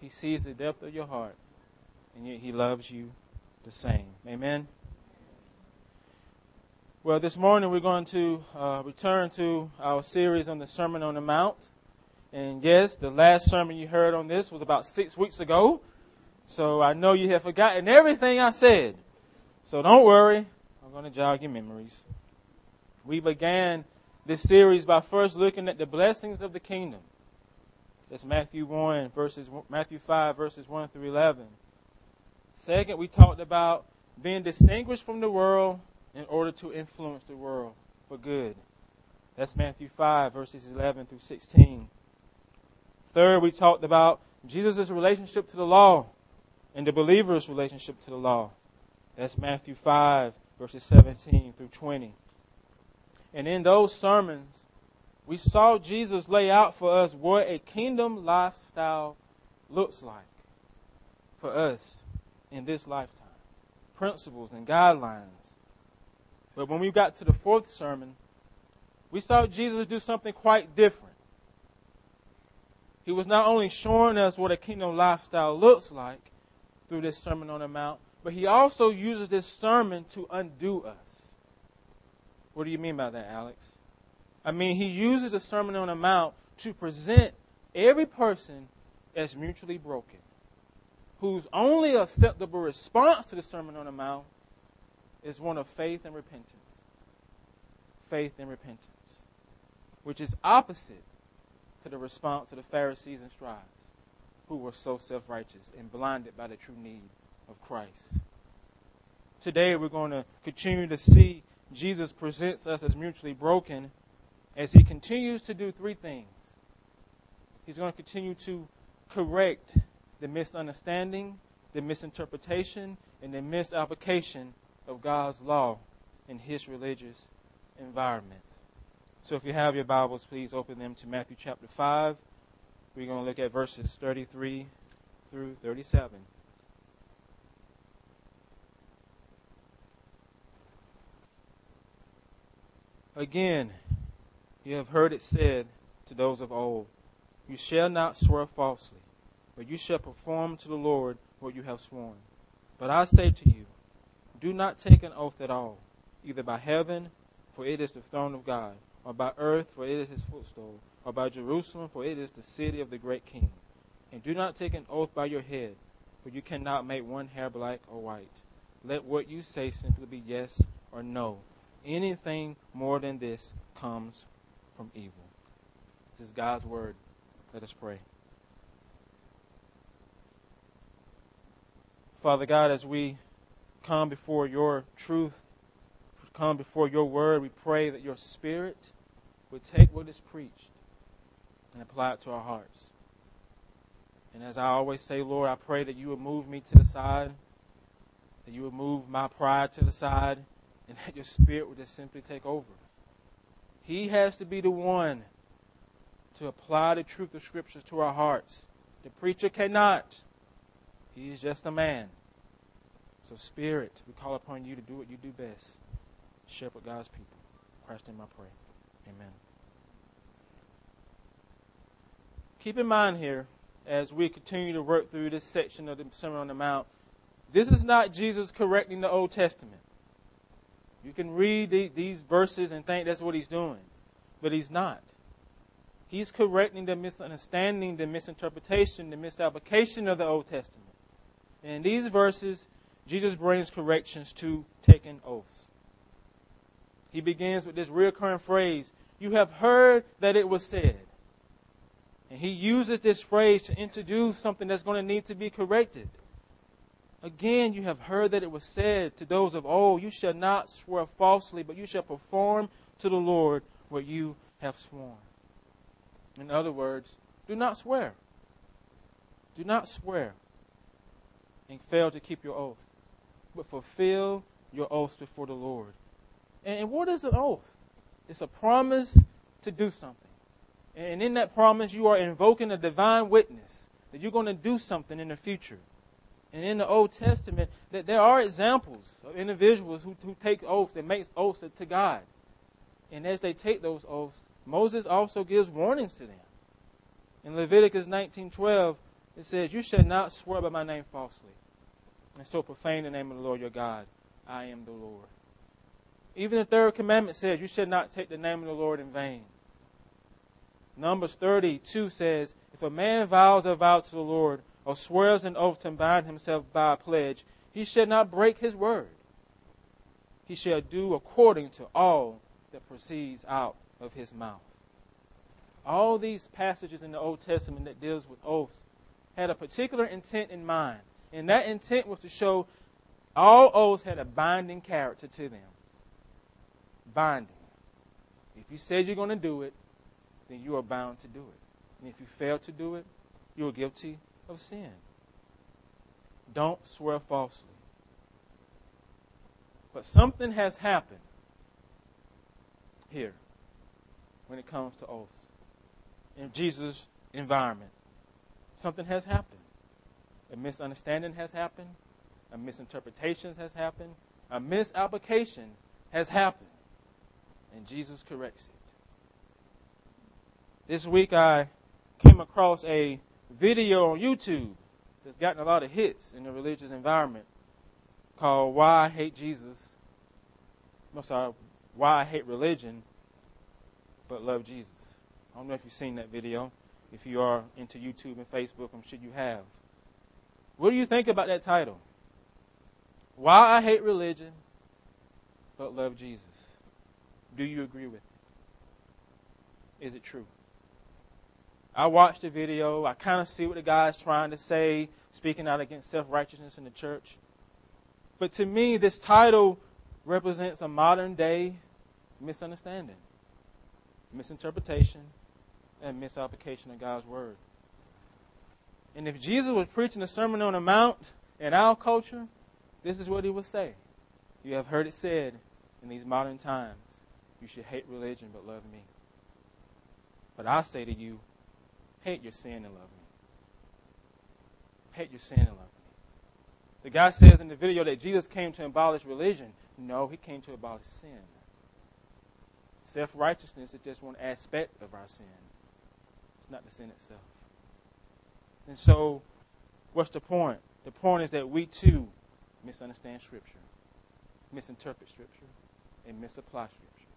He sees the depth of your heart, and yet He loves you the same. Amen. Well, this morning we're going to uh, return to our series on the Sermon on the Mount. And yes, the last sermon you heard on this was about six weeks ago. So I know you have forgotten everything I said. So don't worry. I'm going to jog your memories. We began this series by first looking at the blessings of the kingdom. That's Matthew 1 verses, Matthew 5 verses 1 through 11. Second, we talked about being distinguished from the world in order to influence the world for good. That's Matthew 5 verses 11 through 16. Third, we talked about Jesus' relationship to the law and the believer's relationship to the law. That's Matthew 5 verses 17 through 20. And in those sermons, we saw Jesus lay out for us what a kingdom lifestyle looks like for us in this lifetime principles and guidelines. But when we got to the fourth sermon, we saw Jesus do something quite different. He was not only showing us what a kingdom lifestyle looks like through this Sermon on the Mount, but he also uses this sermon to undo us. What do you mean by that, Alex? I mean, he uses the Sermon on the Mount to present every person as mutually broken, whose only acceptable response to the Sermon on the Mount is one of faith and repentance. Faith and repentance, which is opposite to the response of the Pharisees and scribes, who were so self righteous and blinded by the true need of Christ. Today, we're going to continue to see Jesus presents us as mutually broken as he continues to do three things. He's going to continue to correct the misunderstanding, the misinterpretation, and the misapplication of God's law in his religious environment. So if you have your Bibles, please open them to Matthew chapter 5. We're going to look at verses 33 through 37. Again, you have heard it said to those of old, You shall not swear falsely, but you shall perform to the Lord what you have sworn. But I say to you, do not take an oath at all, either by heaven, for it is the throne of God, or by earth, for it is his footstool, or by Jerusalem, for it is the city of the great king. And do not take an oath by your head, for you cannot make one hair black or white. Let what you say simply be yes or no, Anything more than this comes from evil. This is God's word. Let us pray. Father God, as we come before your truth, come before your word, we pray that your spirit would take what is preached and apply it to our hearts. And as I always say, Lord, I pray that you would move me to the side, that you would move my pride to the side, and that your spirit would just simply take over. He has to be the one to apply the truth of Scripture to our hearts. The preacher cannot. He is just a man. So, Spirit, we call upon you to do what you do best. Shepherd God's people. Christ in my prayer. Amen. Keep in mind here, as we continue to work through this section of the Sermon on the Mount, this is not Jesus correcting the Old Testament. You can read the, these verses and think that's what he's doing, but he's not. He's correcting the misunderstanding, the misinterpretation, the misapplication of the Old Testament. In these verses, Jesus brings corrections to taking oaths. He begins with this recurring phrase, You have heard that it was said. And he uses this phrase to introduce something that's going to need to be corrected. Again, you have heard that it was said to those of old, You shall not swear falsely, but you shall perform to the Lord what you have sworn. In other words, do not swear. Do not swear and fail to keep your oath, but fulfill your oaths before the Lord. And what is an oath? It's a promise to do something. And in that promise, you are invoking a divine witness that you're going to do something in the future and in the Old Testament that there are examples of individuals who, who take oaths and make oaths to God. And as they take those oaths, Moses also gives warnings to them. In Leviticus 19:12, It says, You shall not swear by my name falsely, and so profane the name of the Lord your God. I am the Lord. Even the third commandment says, You shall not take the name of the Lord in vain. Numbers 32 says, If a man vows a vow to the Lord, or swears an oath to bind himself by a pledge, he shall not break his word. He shall do according to all that proceeds out of his mouth. All these passages in the Old Testament that deals with oaths had a particular intent in mind. And that intent was to show all oaths had a binding character to them. Binding. If you said you're going to do it, then you are bound to do it. And if you fail to do it, you are guilty of sin. Don't swear falsely. But something has happened here when it comes to oaths in Jesus' environment. Something has happened. A misunderstanding has happened. A misinterpretation has happened. A misapplication has happened. And Jesus corrects it. This week I came across a video on YouTube that's gotten a lot of hits in the religious environment called Why I Hate Jesus. I'm sorry, Why I Hate Religion But Love Jesus. I don't know if you've seen that video. If you are into YouTube and Facebook, I'm sure you have. What do you think about that title? Why I Hate Religion But Love Jesus. Do you agree with it? Is it true? I watched the video. I kind of see what the guy's trying to say, speaking out against self righteousness in the church. But to me, this title represents a modern day misunderstanding, misinterpretation, and misapplication of God's word. And if Jesus was preaching the Sermon on the Mount in our culture, this is what he would say. You have heard it said in these modern times, you should hate religion but love me. But I say to you, hate your sin and love me. Hate your sin and love me. The guy says in the video that Jesus came to abolish religion. No, he came to abolish sin. Self righteousness is just one aspect of our sin, it's not the sin itself. And so, what's the point? The point is that we too misunderstand Scripture, misinterpret Scripture, and misapply Scripture.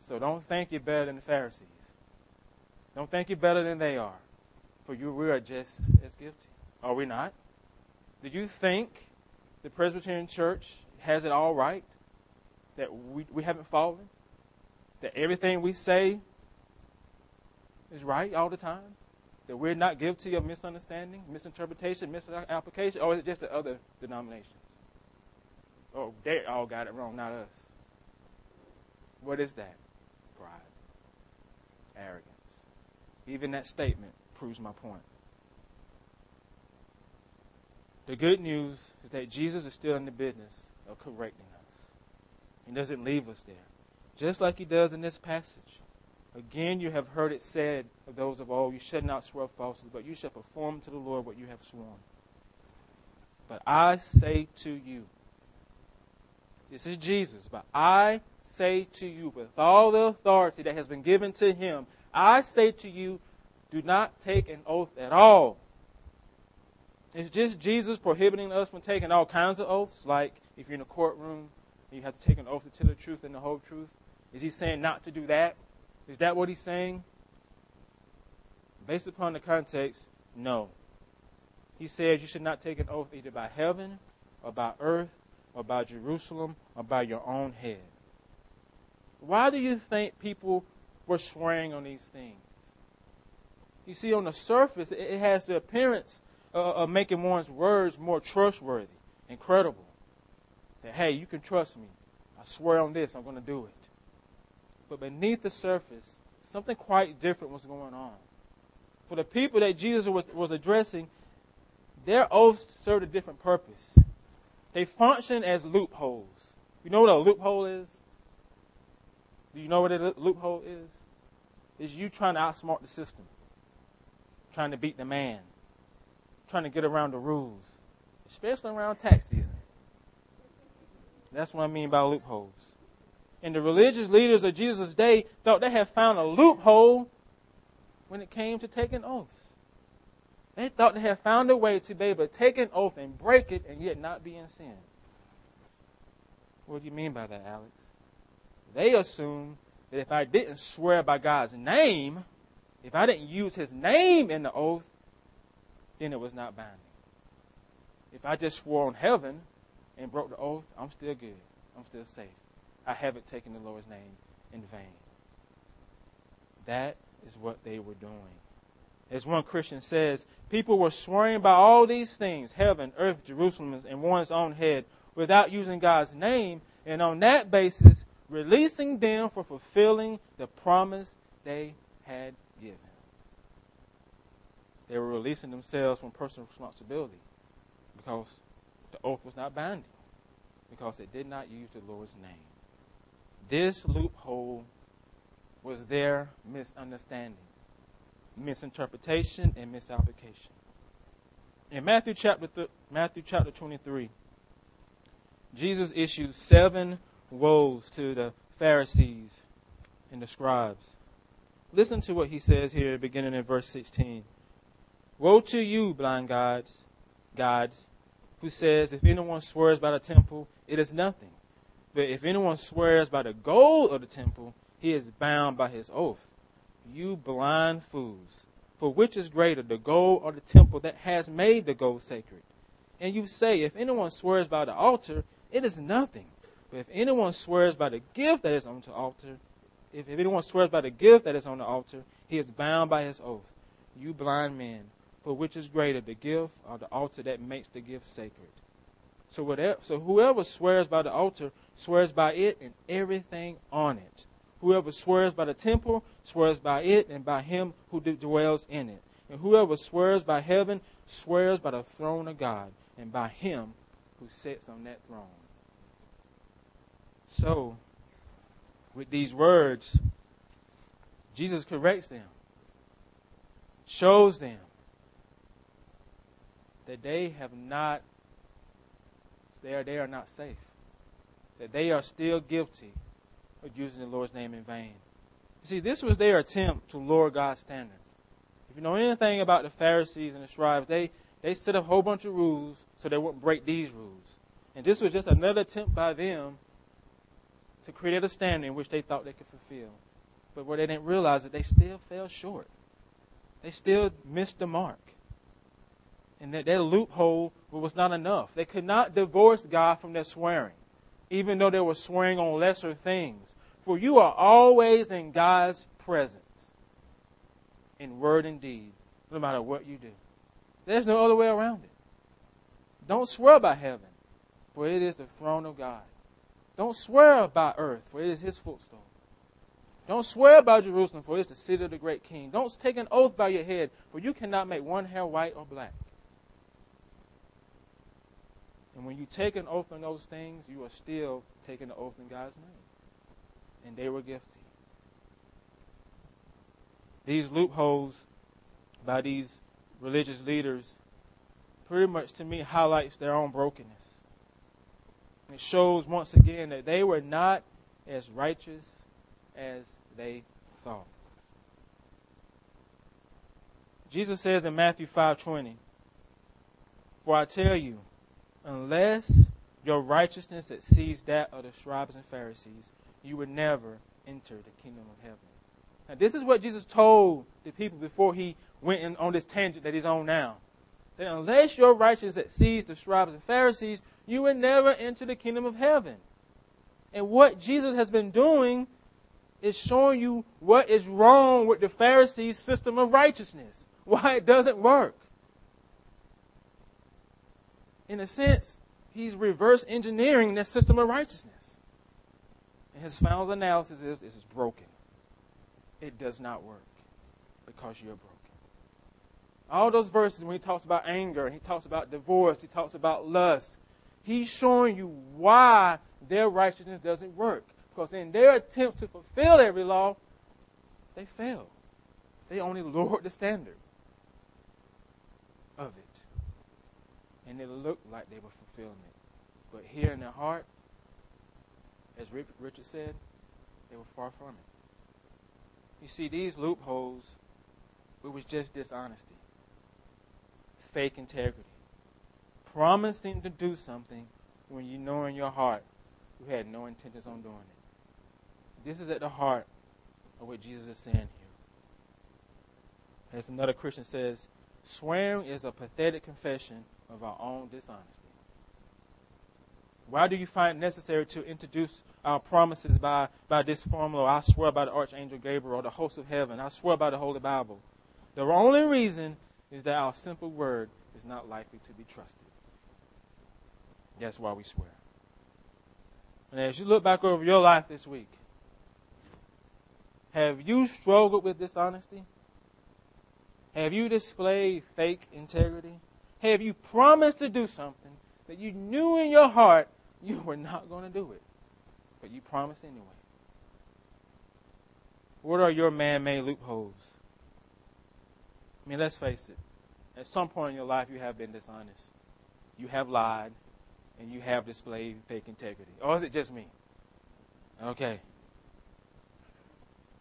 So don't think you're better than the Pharisees. Don't think you're better than they are. For you, we are just as guilty. Are we not? Do you think the Presbyterian Church has it all right? That we, we haven't fallen? That everything we say is right all the time? That we're not guilty of misunderstanding, misinterpretation, misapplication? Or is it just the other denominations? Oh, they all got it wrong, not us. What is that? Pride. Arrogance. Even that statement proves my point. The good news is that Jesus is still in the business of correcting us. He doesn't leave us there. Just like he does in this passage. Again, you have heard it said of those of old, you should not swear falsely, but you shall perform to the Lord what you have sworn. But I say to you, this is Jesus, but I say to you, with all the authority that has been given to him, I say to you, do not take an oath at all It's just Jesus prohibiting us from taking all kinds of oaths, like if you're in a courtroom and you have to take an oath to tell the truth and the whole truth? Is he saying not to do that? Is that what he's saying? Based upon the context, no. He says you should not take an oath either by heaven or by earth or by Jerusalem or by your own head. Why do you think people swearing on these things? You see, on the surface, it has the appearance uh, of making one's words more trustworthy and credible. That, hey, you can trust me. I swear on this, I'm going to do it. But beneath the surface, something quite different was going on. For the people that Jesus was, was addressing, their oaths served a different purpose. They function as loopholes. You know what a loophole is? Do you know what a loophole is? Is you trying to outsmart the system, trying to beat the man, trying to get around the rules, especially around tax season. That's what I mean by loopholes. And the religious leaders of Jesus' day thought they had found a loophole when it came to taking oaths. They thought they had found a way to be able to take an oath and break it and yet not be in sin. What do you mean by that, Alex? They assumed that if I didn't swear by God's name, if I didn't use his name in the oath, then it was not binding. If I just swore on heaven and broke the oath, I'm still good. I'm still safe. I haven't taken the Lord's name in vain. That is what they were doing. As one Christian says, people were swearing by all these things heaven, earth, Jerusalem, and one's own head without using God's name, and on that basis, releasing them for fulfilling the promise they had given. They were releasing themselves from personal responsibility because the oath was not binding, because they did not use the Lord's name. This loophole was their misunderstanding, misinterpretation, and misapplication. In Matthew chapter, th- Matthew chapter 23, Jesus issued seven woes to the Pharisees and the scribes. Listen to what he says here, beginning in verse 16. Woe to you, blind gods, gods, who says, If anyone swears by the temple, it is nothing. But if anyone swears by the gold of the temple, he is bound by his oath. You blind fools. For which is greater, the gold or the temple that has made the gold sacred? And you say, If anyone swears by the altar, it is nothing. But if anyone swears by the gift that is on the altar, if, if anyone swears by the gift that is on the altar, he is bound by his oath. You blind men, for which is greater, the gift or the altar that makes the gift sacred? So whatever, so whoever swears by the altar swears by it and everything on it. Whoever swears by the temple swears by it and by him who dwells in it. And whoever swears by heaven swears by the throne of God and by him who sits on that throne. So, with these words, Jesus corrects them, shows them that they have not, they are, they are not safe, that they are still guilty of using the Lord's name in vain. You see, this was their attempt to lower God's standard. If you know anything about the Pharisees and the scribes, they, they set up a whole bunch of rules so they wouldn't break these rules. And this was just another attempt by them to create a standard in which they thought they could fulfill. But what they didn't realize that they still fell short. They still missed the mark. And that their loophole was not enough. They could not divorce God from their swearing, even though they were swearing on lesser things. For you are always in God's presence, in word and deed, no matter what you do. There's no other way around it. Don't swear by heaven, for it is the throne of God. Don't swear by earth, for it is his footstool. Don't swear by Jerusalem, for it is the city of the great king. Don't take an oath by your head, for you cannot make one hair white or black. And when you take an oath on those things, you are still taking an oath in God's name. And they were guilty. These loopholes by these religious leaders pretty much to me highlights their own brokenness. It shows once again that they were not as righteous as they thought. Jesus says in Matthew 5:20, "For I tell you, unless your righteousness exceeds that of the scribes and Pharisees, you will never enter the kingdom of heaven." Now, this is what Jesus told the people before he went on this tangent that he's on now. That unless your righteousness exceeds the scribes and Pharisees, you will never enter the kingdom of heaven. And what Jesus has been doing is showing you what is wrong with the Pharisees' system of righteousness, why it doesn't work. In a sense, he's reverse engineering their system of righteousness. And his final analysis is this is broken. It does not work because you're broken. All those verses when he talks about anger, he talks about divorce, he talks about lust, He's showing you why their righteousness doesn't work. Because in their attempt to fulfill every law, they failed. They only lowered the standard of it. And it looked like they were fulfilling it. But here in their heart, as Richard said, they were far from it. You see, these loopholes, it was just dishonesty. Fake integrity. Promising to do something when you know in your heart you had no intentions on doing it. This is at the heart of what Jesus is saying here. As another Christian says, swearing is a pathetic confession of our own dishonesty. Why do you find it necessary to introduce our promises by, by this formula? I swear by the Archangel Gabriel or the host of heaven. I swear by the Holy Bible. The only reason is that our simple word is not likely to be trusted. That's why we swear. And as you look back over your life this week, have you struggled with dishonesty? Have you displayed fake integrity? Have you promised to do something that you knew in your heart you were not going to do it, but you promised anyway? What are your man made loopholes? I mean, let's face it. At some point in your life, you have been dishonest. You have lied, and you have displayed fake integrity. Or is it just me? Okay.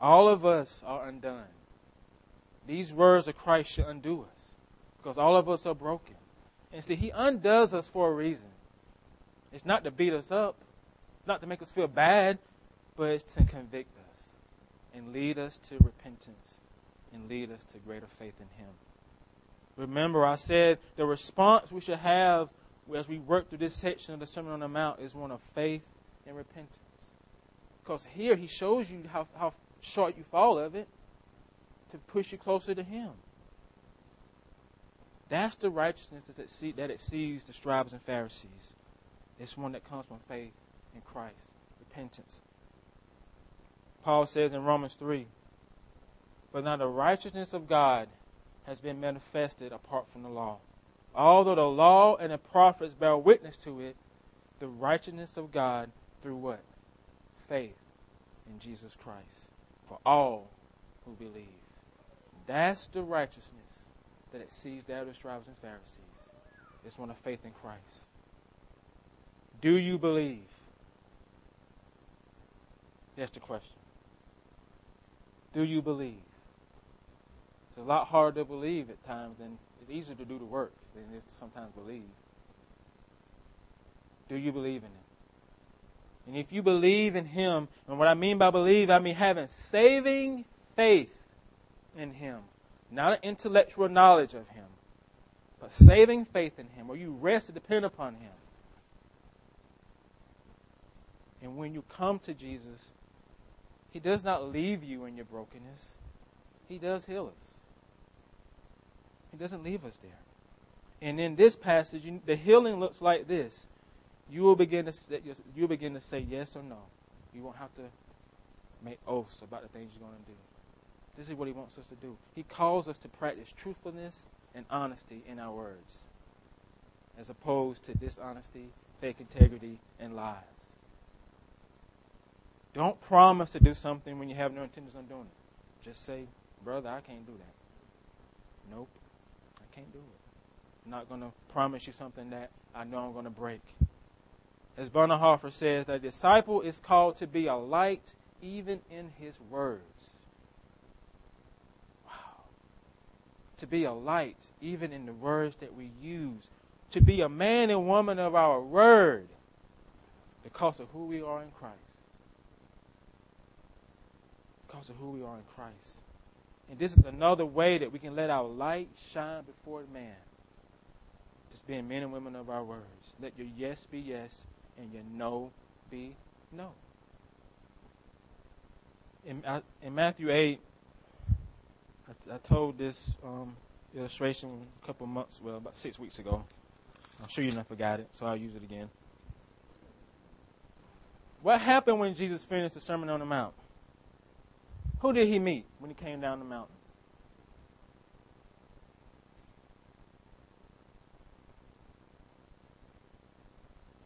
All of us are undone. These words of Christ should undo us because all of us are broken. And see, He undoes us for a reason. It's not to beat us up, it's not to make us feel bad, but it's to convict us and lead us to repentance and lead us to greater faith in Him. Remember, I said the response we should have as we work through this section of the Sermon on the Mount is one of faith and repentance. Because here he shows you how, how short you fall of it to push you closer to him. That's the righteousness that, it see, that exceeds the scribes and Pharisees. It's one that comes from faith in Christ, repentance. Paul says in Romans 3 But now the righteousness of God has been manifested apart from the law. Although the law and the prophets bear witness to it, the righteousness of God through what? Faith in Jesus Christ for all who believe. That's the righteousness that exceeds that of the scribes and Pharisees. It's one of faith in Christ. Do you believe? That's the question. Do you believe? It's a lot harder to believe at times than it's easier to do the work than it is to sometimes believe. Do you believe in Him? And if you believe in Him, and what I mean by believe, I mean having saving faith in Him, not an intellectual knowledge of Him, but saving faith in Him, where you rest and depend upon Him. And when you come to Jesus, He does not leave you in your brokenness, He does heal us. He doesn't leave us there. And in this passage, the healing looks like this. You will begin to say, you begin to say yes or no. You won't have to make oaths about the things you're going to do. This is what he wants us to do. He calls us to practice truthfulness and honesty in our words, as opposed to dishonesty, fake integrity, and lies. Don't promise to do something when you have no intentions on doing it. Just say, brother, I can't do that. Nope can't do it. I'm not going to promise you something that I know I'm going to break. As Bonhoeffer says, the disciple is called to be a light even in his words. Wow. To be a light even in the words that we use. To be a man and woman of our word because of who we are in Christ. Because of who we are in Christ. And this is another way that we can let our light shine before man. Just being men and women of our words. Let your yes be yes and your no be no. In, in Matthew 8, I, I told this um, illustration a couple months, well, about six weeks ago. I'm sure you never forgot it, so I'll use it again. What happened when Jesus finished the Sermon on the Mount? Who did he meet when he came down the mountain?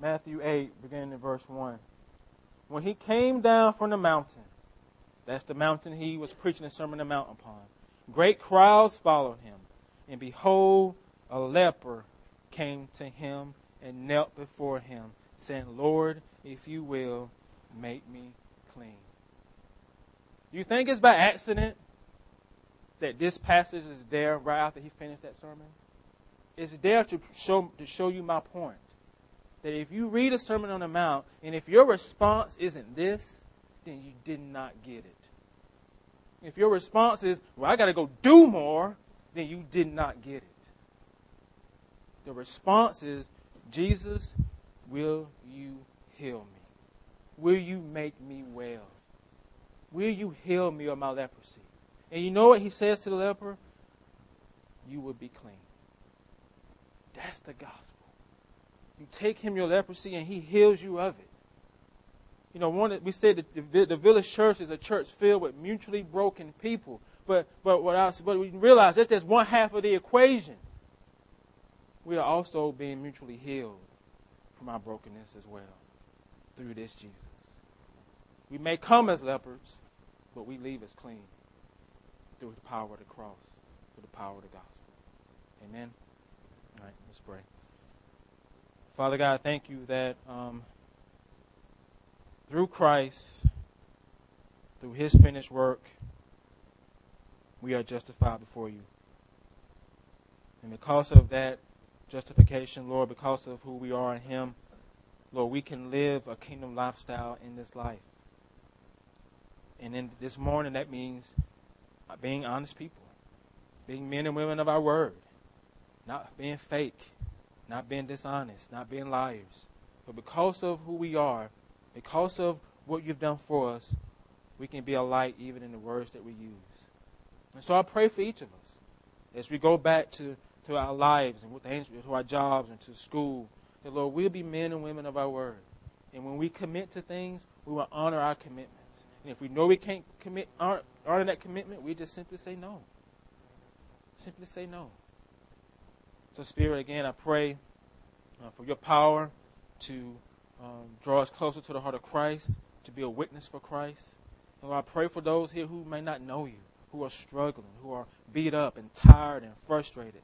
Matthew 8, beginning in verse 1. When he came down from the mountain, that's the mountain he was preaching the Sermon on the Mount upon, great crowds followed him. And behold, a leper came to him and knelt before him, saying, Lord, if you will, make me clean. Do you think it's by accident that this passage is there right after he finished that sermon? is there to show, to show you my point. That if you read a Sermon on the Mount, and if your response isn't this, then you did not get it. If your response is, well, I got to go do more, then you did not get it. The response is, Jesus, will you heal me? Will you make me well? Will you heal me of my leprosy? And you know what he says to the leper? You will be clean. That's the gospel. You take him your leprosy and he heals you of it. You know, one we said that the, the village church is a church filled with mutually broken people. But but what I but we realize that that's one half of the equation. We are also being mutually healed from our brokenness as well through this Jesus. We may come as lepers, but we leave as clean through the power of the cross, through the power of the gospel. Amen. All right, let's pray. Father God, thank you that um, through Christ, through his finished work, we are justified before you. And because of that justification, Lord, because of who we are in him, Lord, we can live a kingdom lifestyle in this life. And in this morning, that means being honest people, being men and women of our word, not being fake, not being dishonest, not being liars. But because of who we are, because of what you've done for us, we can be a light even in the words that we use. And so I pray for each of us as we go back to, to our lives and to our jobs and to school, that Lord, we'll be men and women of our word. And when we commit to things, we will honor our commitments. And if we know we can't commit honor, honor that commitment, we just simply say no. Simply say no. So, Spirit, again, I pray uh, for your power to um, draw us closer to the heart of Christ, to be a witness for Christ. And I pray for those here who may not know you, who are struggling, who are beat up and tired and frustrated.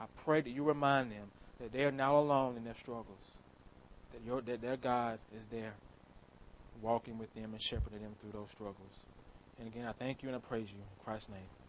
I pray that you remind them that they are not alone in their struggles, that, your, that their God is there, walking with them and shepherding them through those struggles. And again, I thank you and I praise you. In Christ's name.